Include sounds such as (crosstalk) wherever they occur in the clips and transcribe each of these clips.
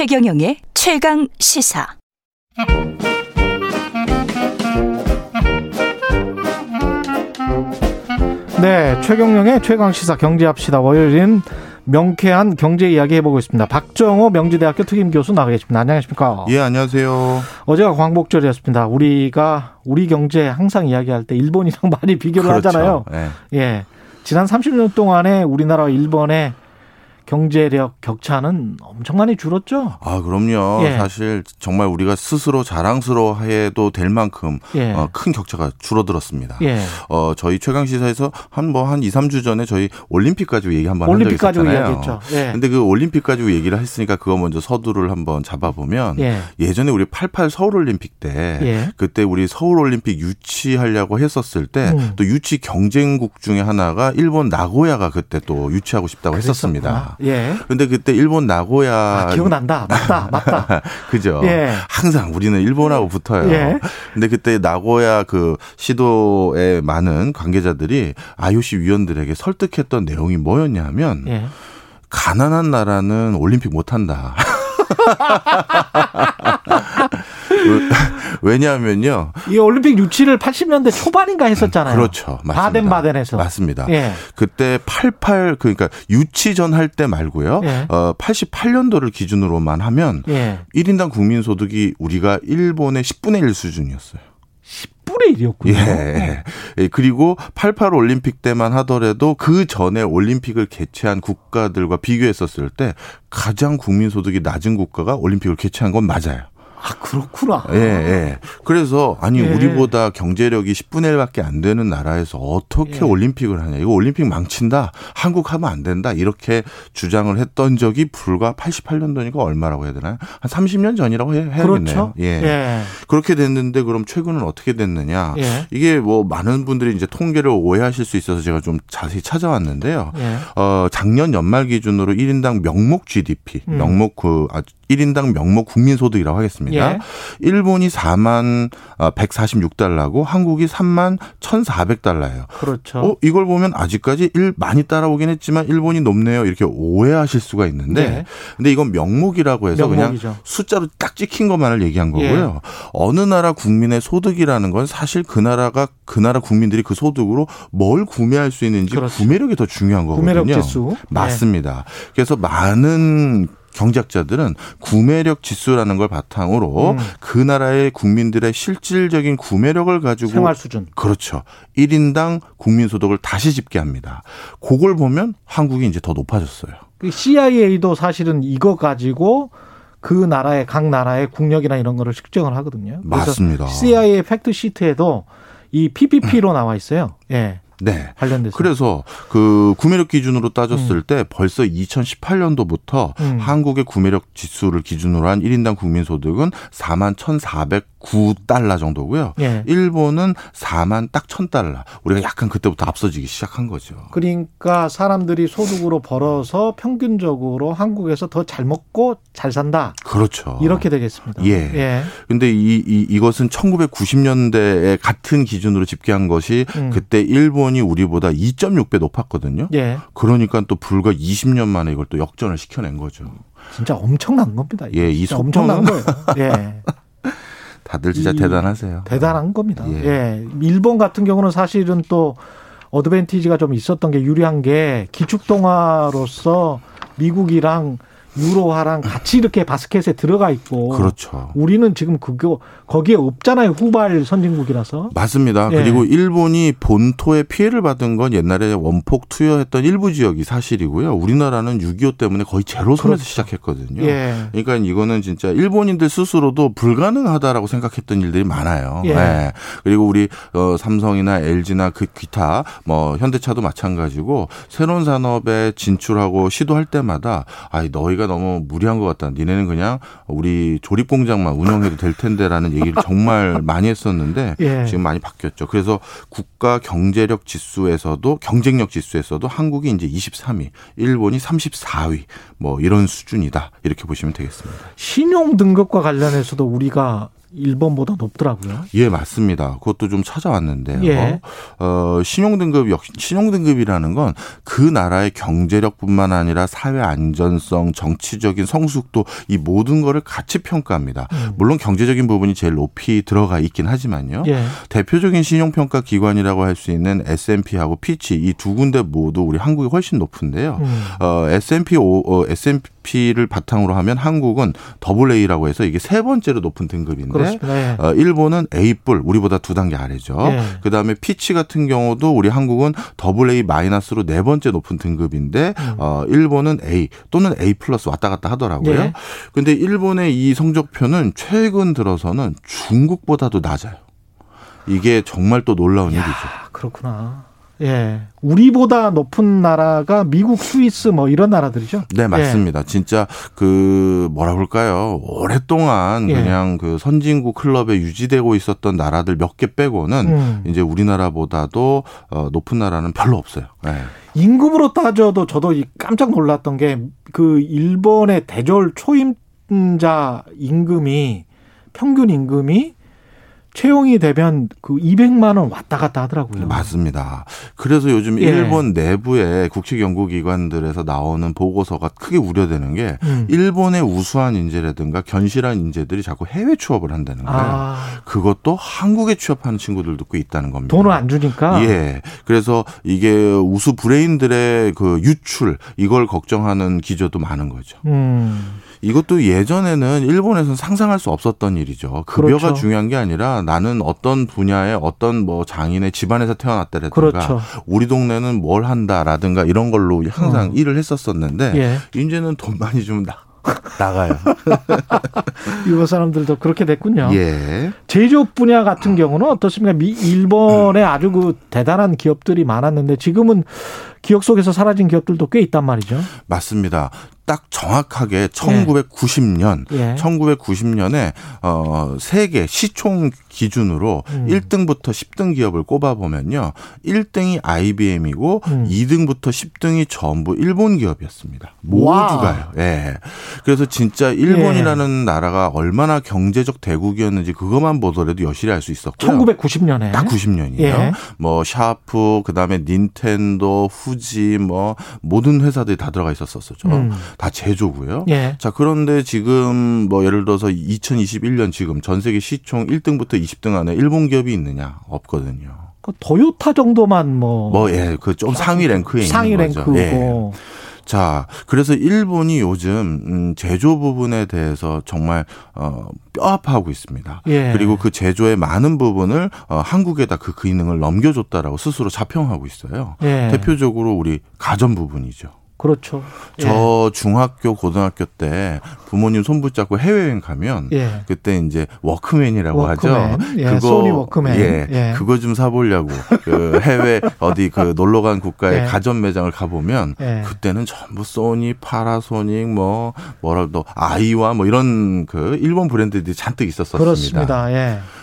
최경영의 최강 시사. 네, 최경영의 최강 시사 경제합시다. 월요일인 명쾌한 경제 이야기 해보고 있습니다. 박정호 명지대학교 특임 교수 나와 계십니다. 안녕하십니까? 예, 안녕하세요. 어제가 광복절이었습니다. 우리가 우리 경제 항상 이야기할 때 일본이랑 (laughs) 많이 비교를 그렇죠. 하잖아요. 예. 예. 지난 30년 동안에 우리나라와 일본의 경제력 격차는 엄청 많이 줄었죠. 아, 그럼요. 예. 사실 정말 우리가 스스로 자랑스러워해도 될 만큼 예. 어, 큰 격차가 줄어들었습니다. 예. 어, 저희 최강 시사에서 한 뭐한 2, 3주 전에 저희 올림픽 가지고 얘기 한번 올림픽 가지고. 이야기했죠. 예. 근데 그 올림픽 가지고 얘기를 했으니까 그거 먼저 서두를 한번 잡아보면 예. 예전에 우리 88 서울 올림픽 때 예. 그때 우리 서울 올림픽 유치하려고 했었을 때 음. 또 유치 경쟁국 중에 하나가 일본 나고야가 그때 또 유치하고 싶다고 했었습니다. 예. 근데 그때 일본 나고야 아, 기억난다. 맞다. 맞다. (laughs) 그죠. 예. 항상 우리는 일본하고 붙어요. 예. 근데 그때 나고야 그 시도에 많은 관계자들이 IOC 위원들에게 설득했던 내용이 뭐였냐면 예. 가난한 나라는 올림픽 못 한다. (laughs) (laughs) 왜냐하면요. 이 올림픽 유치를 80년대 초반인가 했었잖아요. 그렇죠. 맞습니다. 바덴바덴에서. 맞습니다. 예. 그때 88 그러니까 유치 전 할 때 말고요. 예. 어 88년도를 기준으로만 하면 예. 1인당 국민 소득이 우리가 일본의 10분의 1 수준이었어요. 10분의 1이었군요. 예. 예. 그리고 88 올림픽 때만 하더라도 그 전에 올림픽을 개최한 국가들과 비교했었을 때 가장 국민 소득이 낮은 국가가 올림픽을 개최한 건 맞아요. 아, 그렇구나. 예, 예. 그래서 아니 예. 우리보다 경제력이 10분의 1밖에 안 되는 나라에서 어떻게 예. 올림픽을 하냐. 이거 올림픽 망친다. 한국 하면 안 된다. 이렇게 주장을 했던 적이 불과 88년도니까 얼마라고 해야 되나요? 한 30년 전이라고 해- 해야겠네요. 그렇죠. 예. 예. 그렇게 됐는데 그럼 최근은 어떻게 됐느냐? 예. 이게 뭐 많은 분들이 이제 통계를 오해하실 수 있어서 제가 좀 자세히 찾아왔는데요. 예. 어, 작년 연말 기준으로 1인당 명목 GDP, 음. 명목 그, 아, 1인당 명목 국민소득이라고 하겠습니다. 예. 일본이 4만 146달러고 한국이 3만 1,400달러예요. 그렇죠. 어, 이걸 보면 아직까지 일 많이 따라오긴 했지만 일본이 높네요. 이렇게 오해하실 수가 있는데 네. 근데 이건 명목이라고 해서 명목이죠. 그냥 숫자로 딱 찍힌 것만을 얘기한 거고요. 어느 나라 국민의 소득이라는 건 사실 그 나라가 그 나라 국민들이 그 소득으로 뭘 구매할 수 있는지 그렇죠. 구매력이 더 중요한 거거든요. 구매력 지수. 맞습니다. 그래서 많은 경제학자들은 구매력 지수라는 걸 바탕으로 음. 그 나라의 국민들의 실질적인 구매력을 가지고 생활 수준. 그렇죠. 1인당 국민 소득을 다시 집계합니다. 그걸 보면 한국이 이제 더 높아졌어요. 그 CIA도 사실은 이거 가지고 그 나라의 각 나라의 국력이나 이런 거를 측정을 하거든요. 맞습니다. CIA 팩트 시트에도 이 PPP로 나와 있어요. 예. 네. 관련돼서. 그래서 그 구매력 기준으로 따졌을 때 벌써 2018년도부터 음. 한국의 구매력 지수를 기준으로 한 1인당 국민 소득은 4만 1,409달러 정도고요. 예. 일본은 4만 딱 1,000달러. 우리가 약간 그때부터 앞서지기 시작한 거죠. 그러니까 사람들이 소득으로 벌어서 평균적으로 한국에서 더 잘 먹고 잘 산다. 그렇죠. 이렇게 되겠습니다. 예. 예. 근데 이, 이 이것은 1990년대에 같은 기준으로 집계한 것이 음. 그때 일본이 우리보다 2.6배 높았거든요. 예. 그러니까 또 불과 20년 만에 이걸 또 역전을 시켜낸 거죠. 진짜 엄청난 겁니다. 예, 이 속도는- 엄청난 거예요. 예. 다들 진짜 이- 대단하세요. 대단한 겁니다. 예. 예. 일본 같은 경우는 사실은 또 어드밴티지가 좀 있었던 게 유리한 게 기축통화로서 미국이랑 유로화랑 같이 이렇게 바스켓에 들어가 있고 그렇죠. 우리는 지금 그거 거기에 없잖아요. 후발 선진국이라서. 맞습니다. 예. 그리고 일본이 본토에 피해를 받은 건 옛날에 원폭 투여했던 일부 지역이 사실이고요. 우리나라는 6.25 때문에 거의 제로선에서 그렇죠. 시작했거든요. 예. 그러니까 이거는 진짜 일본인들 스스로도 불가능하다라고 생각했던 일들이 많아요. 예. 예. 그리고 우리 어, 삼성이나 LG나 그 기타 뭐 현대차도 마찬가지고 새로운 산업에 진출하고 시도할 때마다 아 너희가 너무 무리한 것 같다. 니네는 그냥 우리 조립 공장만 운영해도 될 텐데라는 얘기를 정말 (laughs) 많이 했었는데 예. 지금 많이 바뀌었죠. 그래서 국가 경제력 지수에서도 경쟁력 지수에서도 한국이 이제 23위, 일본이 34위 뭐 이런 수준이다. 이렇게 보시면 되겠습니다. 신용 등급과 관련해서도 우리가 일본보다 높더라고요. 예, 맞습니다. 그것도 좀 찾아왔는데요. 예. 어, 신용등급 역시 신용등급이라는 건 그 나라의 경제력뿐만 아니라 사회 안전성, 정치적인 성숙도 이 모든 거를 같이 평가합니다. 음. 물론 경제적인 부분이 제일 높이 들어가 있긴 하지만요. 예. 대표적인 신용평가 기관이라고 할 수 있는 S&P하고 피치 이 두 군데 모두 우리 한국이 훨씬 높은데요. 음. 어, S&P 오, 어, S&P 를 바탕으로 하면 한국은 더블 A라고 해서 이게 세 번째로 높은 등급인데. 예. 어, 일본은 A뿔, 우리보다 두 단계 아래죠. 예. 그 다음에 피치 같은 경우도 우리 한국은 더블 A 마이너스로 네 번째 높은 등급인데, 음. 어, 일본은 A 또는 A 플러스 왔다 갔다 하더라고요. 예. 근데 일본의 이 성적표는 최근 들어서는 중국보다도 낮아요. 이게 정말 또 놀라운 일이죠. 아, 그렇구나. 예. 우리보다 높은 나라가 미국, 스위스 뭐 이런 나라들이죠. 네, 맞습니다. 진짜 그 뭐라 그럴까요? 오랫동안 예. 그냥 그 선진국 클럽에 유지되고 있었던 나라들 몇 개 빼고는 음. 이제 우리나라보다도 어, 높은 나라는 별로 없어요. 네. 임금으로 따져도 저도 이 깜짝 놀랐던 게 그 일본의 대졸 초임자 임금이 평균 임금이 채용이 되면 그 200만 원 왔다 갔다 하더라고요. 맞습니다. 그래서 요즘 예. 일본 내부의 국책 연구 기관들에서 나오는 보고서가 크게 우려되는 게 음. 일본의 우수한 인재라든가 견실한 인재들이 자꾸 해외 취업을 한다는 거예요. 아, 그것도 한국에 취업하는 친구들도 꽤 있다는 겁니다. 돈을 안 주니까. 예. 그래서 이게 우수 브레인들의 그 유출 이걸 걱정하는 기조도 많은 거죠. 음. 이것도 예전에는 일본에서는 상상할 수 없었던 일이죠. 급여가 그렇죠. 중요한 게 아니라 나는 어떤 분야의 어떤 뭐 장인의 집안에서 태어났다라든가 그렇죠. 우리 동네는 뭘 한다라든가 이런 걸로 항상 어. 일을 했었었는데 예. 이제는 돈 많이 주면 나, 나가요. (laughs) 일본 사람들도 그렇게 됐군요. 예. 제조업 분야 같은 경우는 어떻습니까? 미, 일본에 아주 그 대단한 기업들이 많았는데 지금은 기억 속에서 사라진 기업들도 꽤 있단 말이죠. 맞습니다. 딱 정확하게 1990년, 예. 1990년에 어 세계 시총 기준으로 음. 1등부터 10등 기업을 꼽아 보면요. 1등이 IBM이고 음. 2등부터 10등이 전부 일본 기업이었습니다. 와. 모두가요. 예. 그래서 진짜 일본이라는 나라가 얼마나 경제적 대국이었는지 그것만 보더라도 여실히 알 수 있었고요. 1990년에. 딱 90년이에요. 예. 뭐 샤프, 그다음에 닌텐도, 후지 뭐 모든 회사들이 다 들어가 있었었죠. 음. 다 제조고요. 예. 자, 그런데 지금 뭐 예를 들어서 2021년 지금 전 세계 시총 1등부터 20등 안에 일본 기업이 있느냐? 없거든요. 그 토요타 정도만 뭐, 뭐 예, 그 좀 상위 랭크에 상위 있는 거죠. 랭크고. 예. 자, 그래서 일본이 요즘 음, 제조 부분에 대해서 정말 어 뼈아파하고 있습니다. 예. 그리고 그 제조의 많은 부분을 어 한국에다 그 기능을 넘겨줬다라고 스스로 자평하고 있어요. 예. 대표적으로 우리 가전 부분이죠. 그렇죠. 저 중학교 고등학교 때 부모님 손 붙잡고 해외여행 가면 예. 그때 이제 워크맨이라고 워크맨. 하죠. 예, 소니 워크맨. 예, 예. 그거 좀 사보려고 그 해외 어디 그 놀러 간 국가의 예. 가전 매장을 가보면 예. 그때는 전부 소니, 파라소닉 뭐 뭐라 또 아이와 뭐 이런 그 일본 브랜드들이 잔뜩 있었었습니다. 그렇습니다.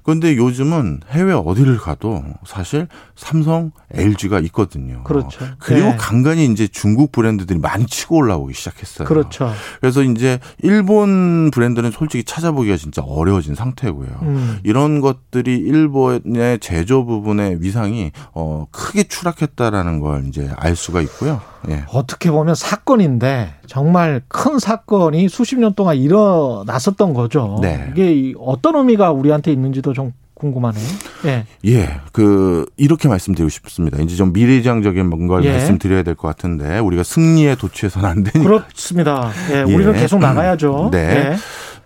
예. 그런데 요즘은 해외 어디를 가도 사실 삼성, LG가 있거든요. 그렇죠. 그리고 예. 간간히 이제 중국 브랜드들이 많이 치고 올라오기 시작했어요. 그렇죠. 그래서 이제 일본 브랜드는 솔직히 찾아보기가 진짜 어려워진 상태고요. 음. 이런 것들이 일본의 제조 부분의 위상이 어 크게 추락했다라는 걸 이제 알 수가 있고요. 예. 어떻게 보면 사건인데 정말 큰 사건이 수십 년 동안 일어났었던 거죠. 네. 이게 이 어떤 의미가 우리한테 있는지도 좀 궁금하네요. 예. 예, 그 이렇게 말씀드리고 싶습니다. 이제 좀 미래지향적인 뭔가를 예. 말씀드려야 될 것 같은데 우리가 승리에 도취해서는 안 되니까. 그렇습니다. 예, 우리는 예. 계속 나가야죠. 네. 예.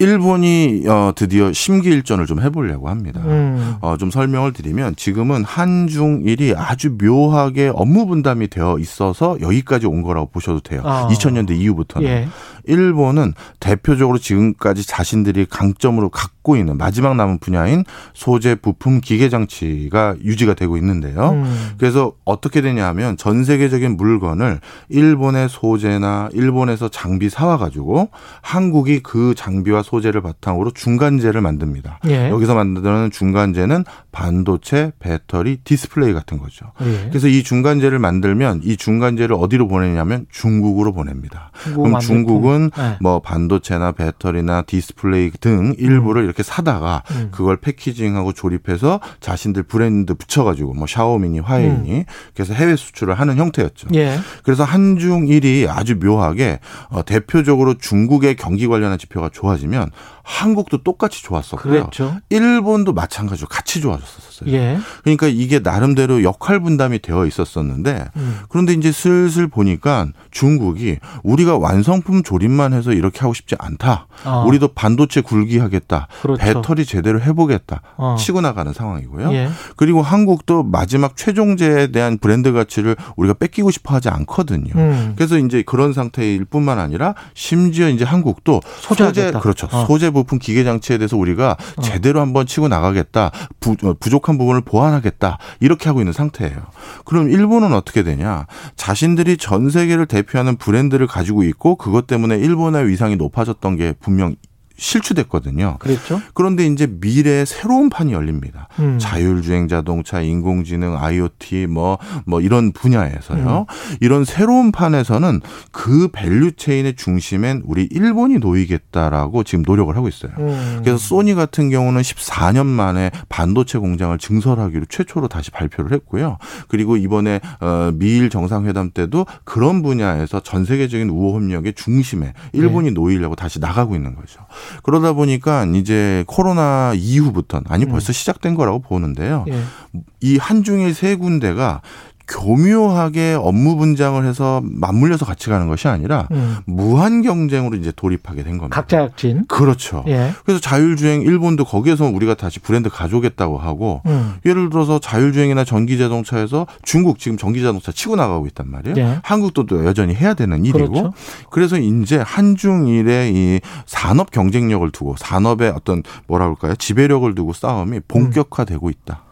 일본이 어 드디어 심기일전을 좀 해보려고 합니다. 음. 어, 좀 설명을 드리면 지금은 한중일이 아주 묘하게 업무 분담이 되어 있어서 여기까지 온 거라고 보셔도 돼요. 아. 2000년대 이후부터는. 예. 일본은 대표적으로 지금까지 자신들이 강점으로 갖고 있는 마지막 남은 분야인 소재, 부품, 기계 장치가 유지가 되고 있는데요. 음. 그래서 어떻게 되냐 하면 전 세계적인 물건을 일본의 소재나 일본에서 장비 사와 가지고 한국이 그 장비와 소재를 바탕으로 중간재를 만듭니다. 예. 여기서 만드는 중간재는 반도체, 배터리, 디스플레이 같은 거죠. 예. 그래서 이 중간재를 만들면 이 중간재를 어디로 보내냐면 중국으로 보냅니다. 그럼. 중국은 중국은 네. 뭐 반도체나 배터리나 디스플레이 등 일부를 이렇게 사다가 음. 그걸 packaging하고 조립해서 자신들 브랜드 붙여가지고 뭐 샤오미니, 화웨이니 그래서 해외 수출을 하는 형태였죠. 예. 그래서 한중일이 아주 묘하게 어, 대표적으로 중국의 경기 관련한 지표가 좋아지면 한국도 똑같이 좋았었고요. 그랬죠. 일본도 마찬가지로 같이 좋아졌었어요. 예. 그러니까 이게 나름대로 역할 분담이 되어 있었었는데 음. 그런데 이제 슬슬 보니까 중국이 우리가 완성품 조립만 해서 이렇게 하고 싶지 않다. 어. 우리도 반도체 굴기 하겠다. 그렇죠. 배터리 제대로 해보겠다. 어. 치고 나가는 상황이고요. 예. 그리고 한국도 마지막 최종제에 대한 브랜드 가치를 우리가 뺏기고 싶어 하지 않거든요. 음. 그래서 이제 그런 상태일 뿐만 아니라 심지어 이제 한국도 소재 소재하겠다. 그렇죠. 어. 소재 부품 기계 장치에 대해서 우리가 제대로 한번 치고 나가겠다. 부, 어, 부족한 부분을 보완하겠다. 이렇게 하고 있는 상태예요. 그럼 일본은 어떻게 되냐? 자신들이 전 세계를 대표하는 브랜드를 가지고 있고 그것 때문에 일본의 위상이 높아졌던 게 분명 실추됐거든요. 그랬죠. 그런데 이제 미래의 새로운 판이 열립니다. 음. 자율주행 자동차, 인공지능, IoT 뭐, 뭐 이런 분야에서요. 이런 새로운 판에서는 그 value chain의 중심엔 우리 일본이 놓이겠다라고 지금 노력을 하고 있어요. 음. 그래서 소니 같은 경우는 14년 만에 반도체 공장을 증설하기로 최초로 다시 발표를 했고요. 그리고 이번에 어, 미일 정상회담 때도 그런 분야에서 전 세계적인 우호 협력의 중심에 일본이 네. 놓이려고 다시 나가고 있는 거죠. 그러다 보니까 이제 코로나 이후부터 아니 벌써 시작된 거라고 보는데요. 예. 이 한중일 세 군데가 교묘하게 업무 분장을 해서 맞물려서 같이 가는 것이 아니라 음. 무한 경쟁으로 이제 돌입하게 된 겁니다. 각자 약진. 그렇죠. 예. 그래서 자율주행 일본도 거기에서 우리가 다시 브랜드 가져오겠다고 하고 음. 예를 들어서 자율주행이나 전기자동차에서 중국 지금 전기자동차 치고 나가고 있단 말이에요. 예. 한국도 또 여전히 해야 되는 일이고 그렇죠. 그래서 이제 한중일의 이 산업 경쟁력을 두고 산업의 어떤 뭐라 그럴까요 지배력을 두고 싸움이 본격화되고 있다.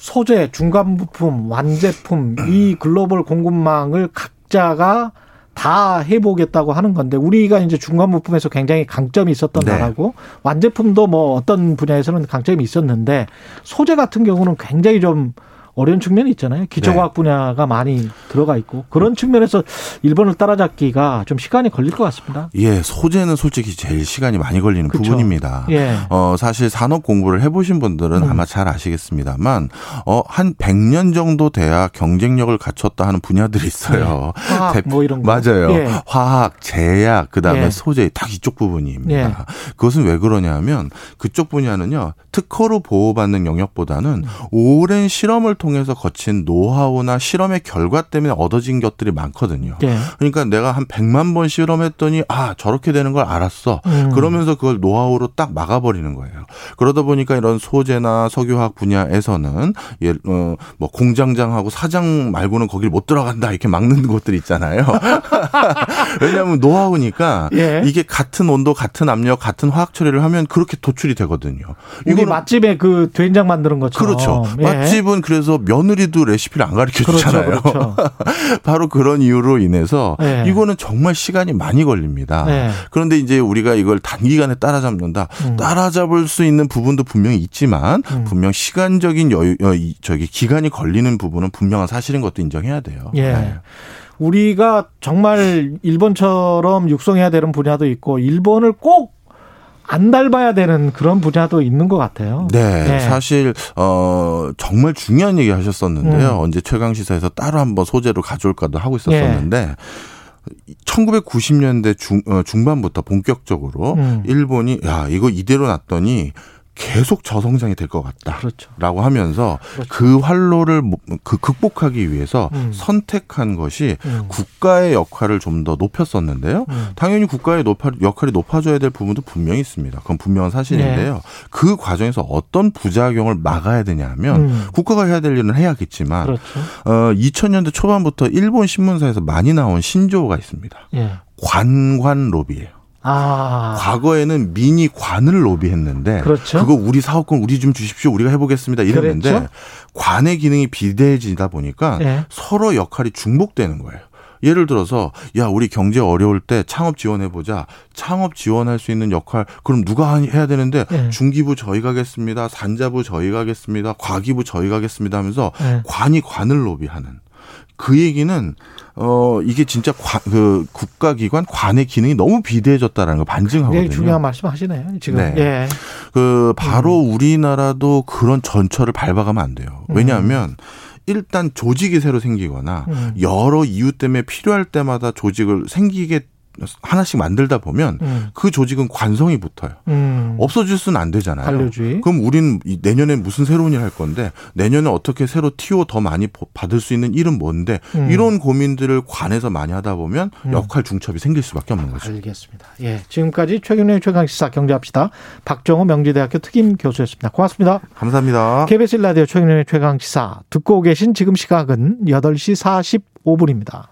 소재, 중간 부품, 완제품 이 글로벌 공급망을 각자가 다 해보겠다고 하는 건데 우리가 이제 중간 부품에서 굉장히 강점이 있었던 네. 나라고 완제품도 뭐 어떤 분야에서는 강점이 있었는데 소재 같은 경우는 굉장히 좀 어려운 측면이 있잖아요. 기초과학 네. 분야가 많이 들어가 있고 그런 측면에서 일본을 따라잡기가 좀 시간이 걸릴 것 같습니다. 예, 소재는 솔직히 제일 시간이 많이 걸리는 그쵸. 부분입니다. 예. 어, 사실 산업 공부를 해보신 분들은 음. 아마 잘 아시겠습니다만, 어, 한 100년 정도 돼야 경쟁력을 갖췄다 하는 분야들이 있어요. 화학 대- 뭐 이런 거. 맞아요. 예. 화학, 제약, 그 다음에 예. 소재, 딱 이쪽 부분입니다. 예. 그것은 왜 그러냐면, 그쪽 분야는요, 특허로 보호받는 영역보다는 음. 오랜 실험을 통해 서 거친 노하우나 실험의 결과 때문에 얻어진 것들이 많거든요. 예. 그러니까 내가 한 100만 번 실험했더니 아 저렇게 되는 걸 알았어. 음. 그러면서 그걸 노하우로 딱 막아버리는 거예요. 그러다 보니까 이런 소재나 석유화학 분야에서는 예, 어, 뭐 공장장하고 사장 말고는 거길 못 들어간다 이렇게 막는 곳들 있잖아요. (laughs) 왜냐하면 노하우니까 예. 이게 같은 온도, 같은 압력, 같은 화학 처리를 하면 그렇게 도출이 되거든요. 이거는 맛집에 그 된장 만드는 것처럼. 그렇죠. 예. 맛집은 그래서 며느리도 레시피를 안 가르쳐 주잖아요. 그렇죠. 그렇죠. (laughs) 바로 그런 이유로 인해서 네. 이거는 정말 시간이 많이 걸립니다. 네. 그런데 이제 우리가 이걸 단기간에 따라잡는다. 음. 따라잡을 수 있는 부분도 분명히 있지만 음. 분명 시간적인 여유, 어, 이- 저기 기간이 걸리는 부분은 분명한 사실인 것도 인정해야 돼요. 예. 네. 우리가 정말 일본처럼 육성해야 되는 분야도 있고 일본을 꼭 안 닮아야 되는 그런 분야도 있는 것 같아요. 네, 네. 사실 어 정말 중요한 얘기 하셨었는데요. 음. 언제 최강 시사에서 따로 한번 소재로 가져올까도 하고 있었었는데 예. 1990년대 중 어, 중반부터 본격적으로 음. 일본이 야 이거 이대로 놨더니 계속 저성장이 될 것 같다. 그렇죠. 라고 하면서 그렇죠. 그 활로를 모- 그 극복하기 위해서 음. 선택한 것이 음. 국가의 역할을 좀 더 높였었는데요. 음. 당연히 국가의 높아, 역할이 높아져야 될 부분도 분명히 있습니다. 그건 분명한 사실인데요. 네. 그 과정에서 어떤 부작용을 막아야 되냐 하면 음. 국가가 해야 될 일은 해야겠지만 그렇죠. 어, 2000년대 초반부터 일본 신문사에서 많이 나온 신조어가 있습니다. 예. 관관 로비예요. 아. 과거에는 민이 관을 로비했는데 그렇죠. 거 우리 사업권 우리 좀 주십시오. 우리가 해보겠습니다. 이랬는데 그랬죠. 관의 기능이 비대해지다 보니까 예. 서로 역할이 중복되는 거예요. 예를 들어서 야 우리 경제 어려울 때 창업 지원해 보자. 창업 지원할 수 있는 역할 그럼 누가 해야 되는데 예. 중기부 저희가 하겠습니다. 산자부 저희가 하겠습니다. 과기부 저희가 하겠습니다 하면서 예. 관이 관을 로비하는 그 얘기는 어 이게 진짜 관, 그 국가기관 관의 기능이 너무 비대해졌다라는 걸 반증하거든요. 네, 중요한 말씀 하시네요. 지금. 네. 예. 그 바로 우리나라도 그런 전철을 밟아가면 안 돼요. 왜냐하면 일단 조직이 새로 생기거나 음. 여러 이유 때문에 필요할 때마다 조직을 생기게 하나씩 만들다 보면 음. 그 조직은 관성이 붙어요. 음. 없어질 수는 안 되잖아요. 관료주의. 그럼 우리는 이 내년에 무슨 새로운 일 할 건데 내년에 어떻게 새로 티오 더 많이 버- 받을 수 있는 일은 뭔데 음. 이런 고민들을 관에서 많이 하다 보면 역할 중첩이 생길 수밖에 없는 거죠. 알겠습니다. 예. 지금까지 최경련의 최강 시사 경제합시다. 박정호 명지대학교 특임 교수였습니다. 고맙습니다. 감사합니다. KBS 라디오 최경련의 최강 시사 듣고 계신 지금 시각은 8시 45분입니다.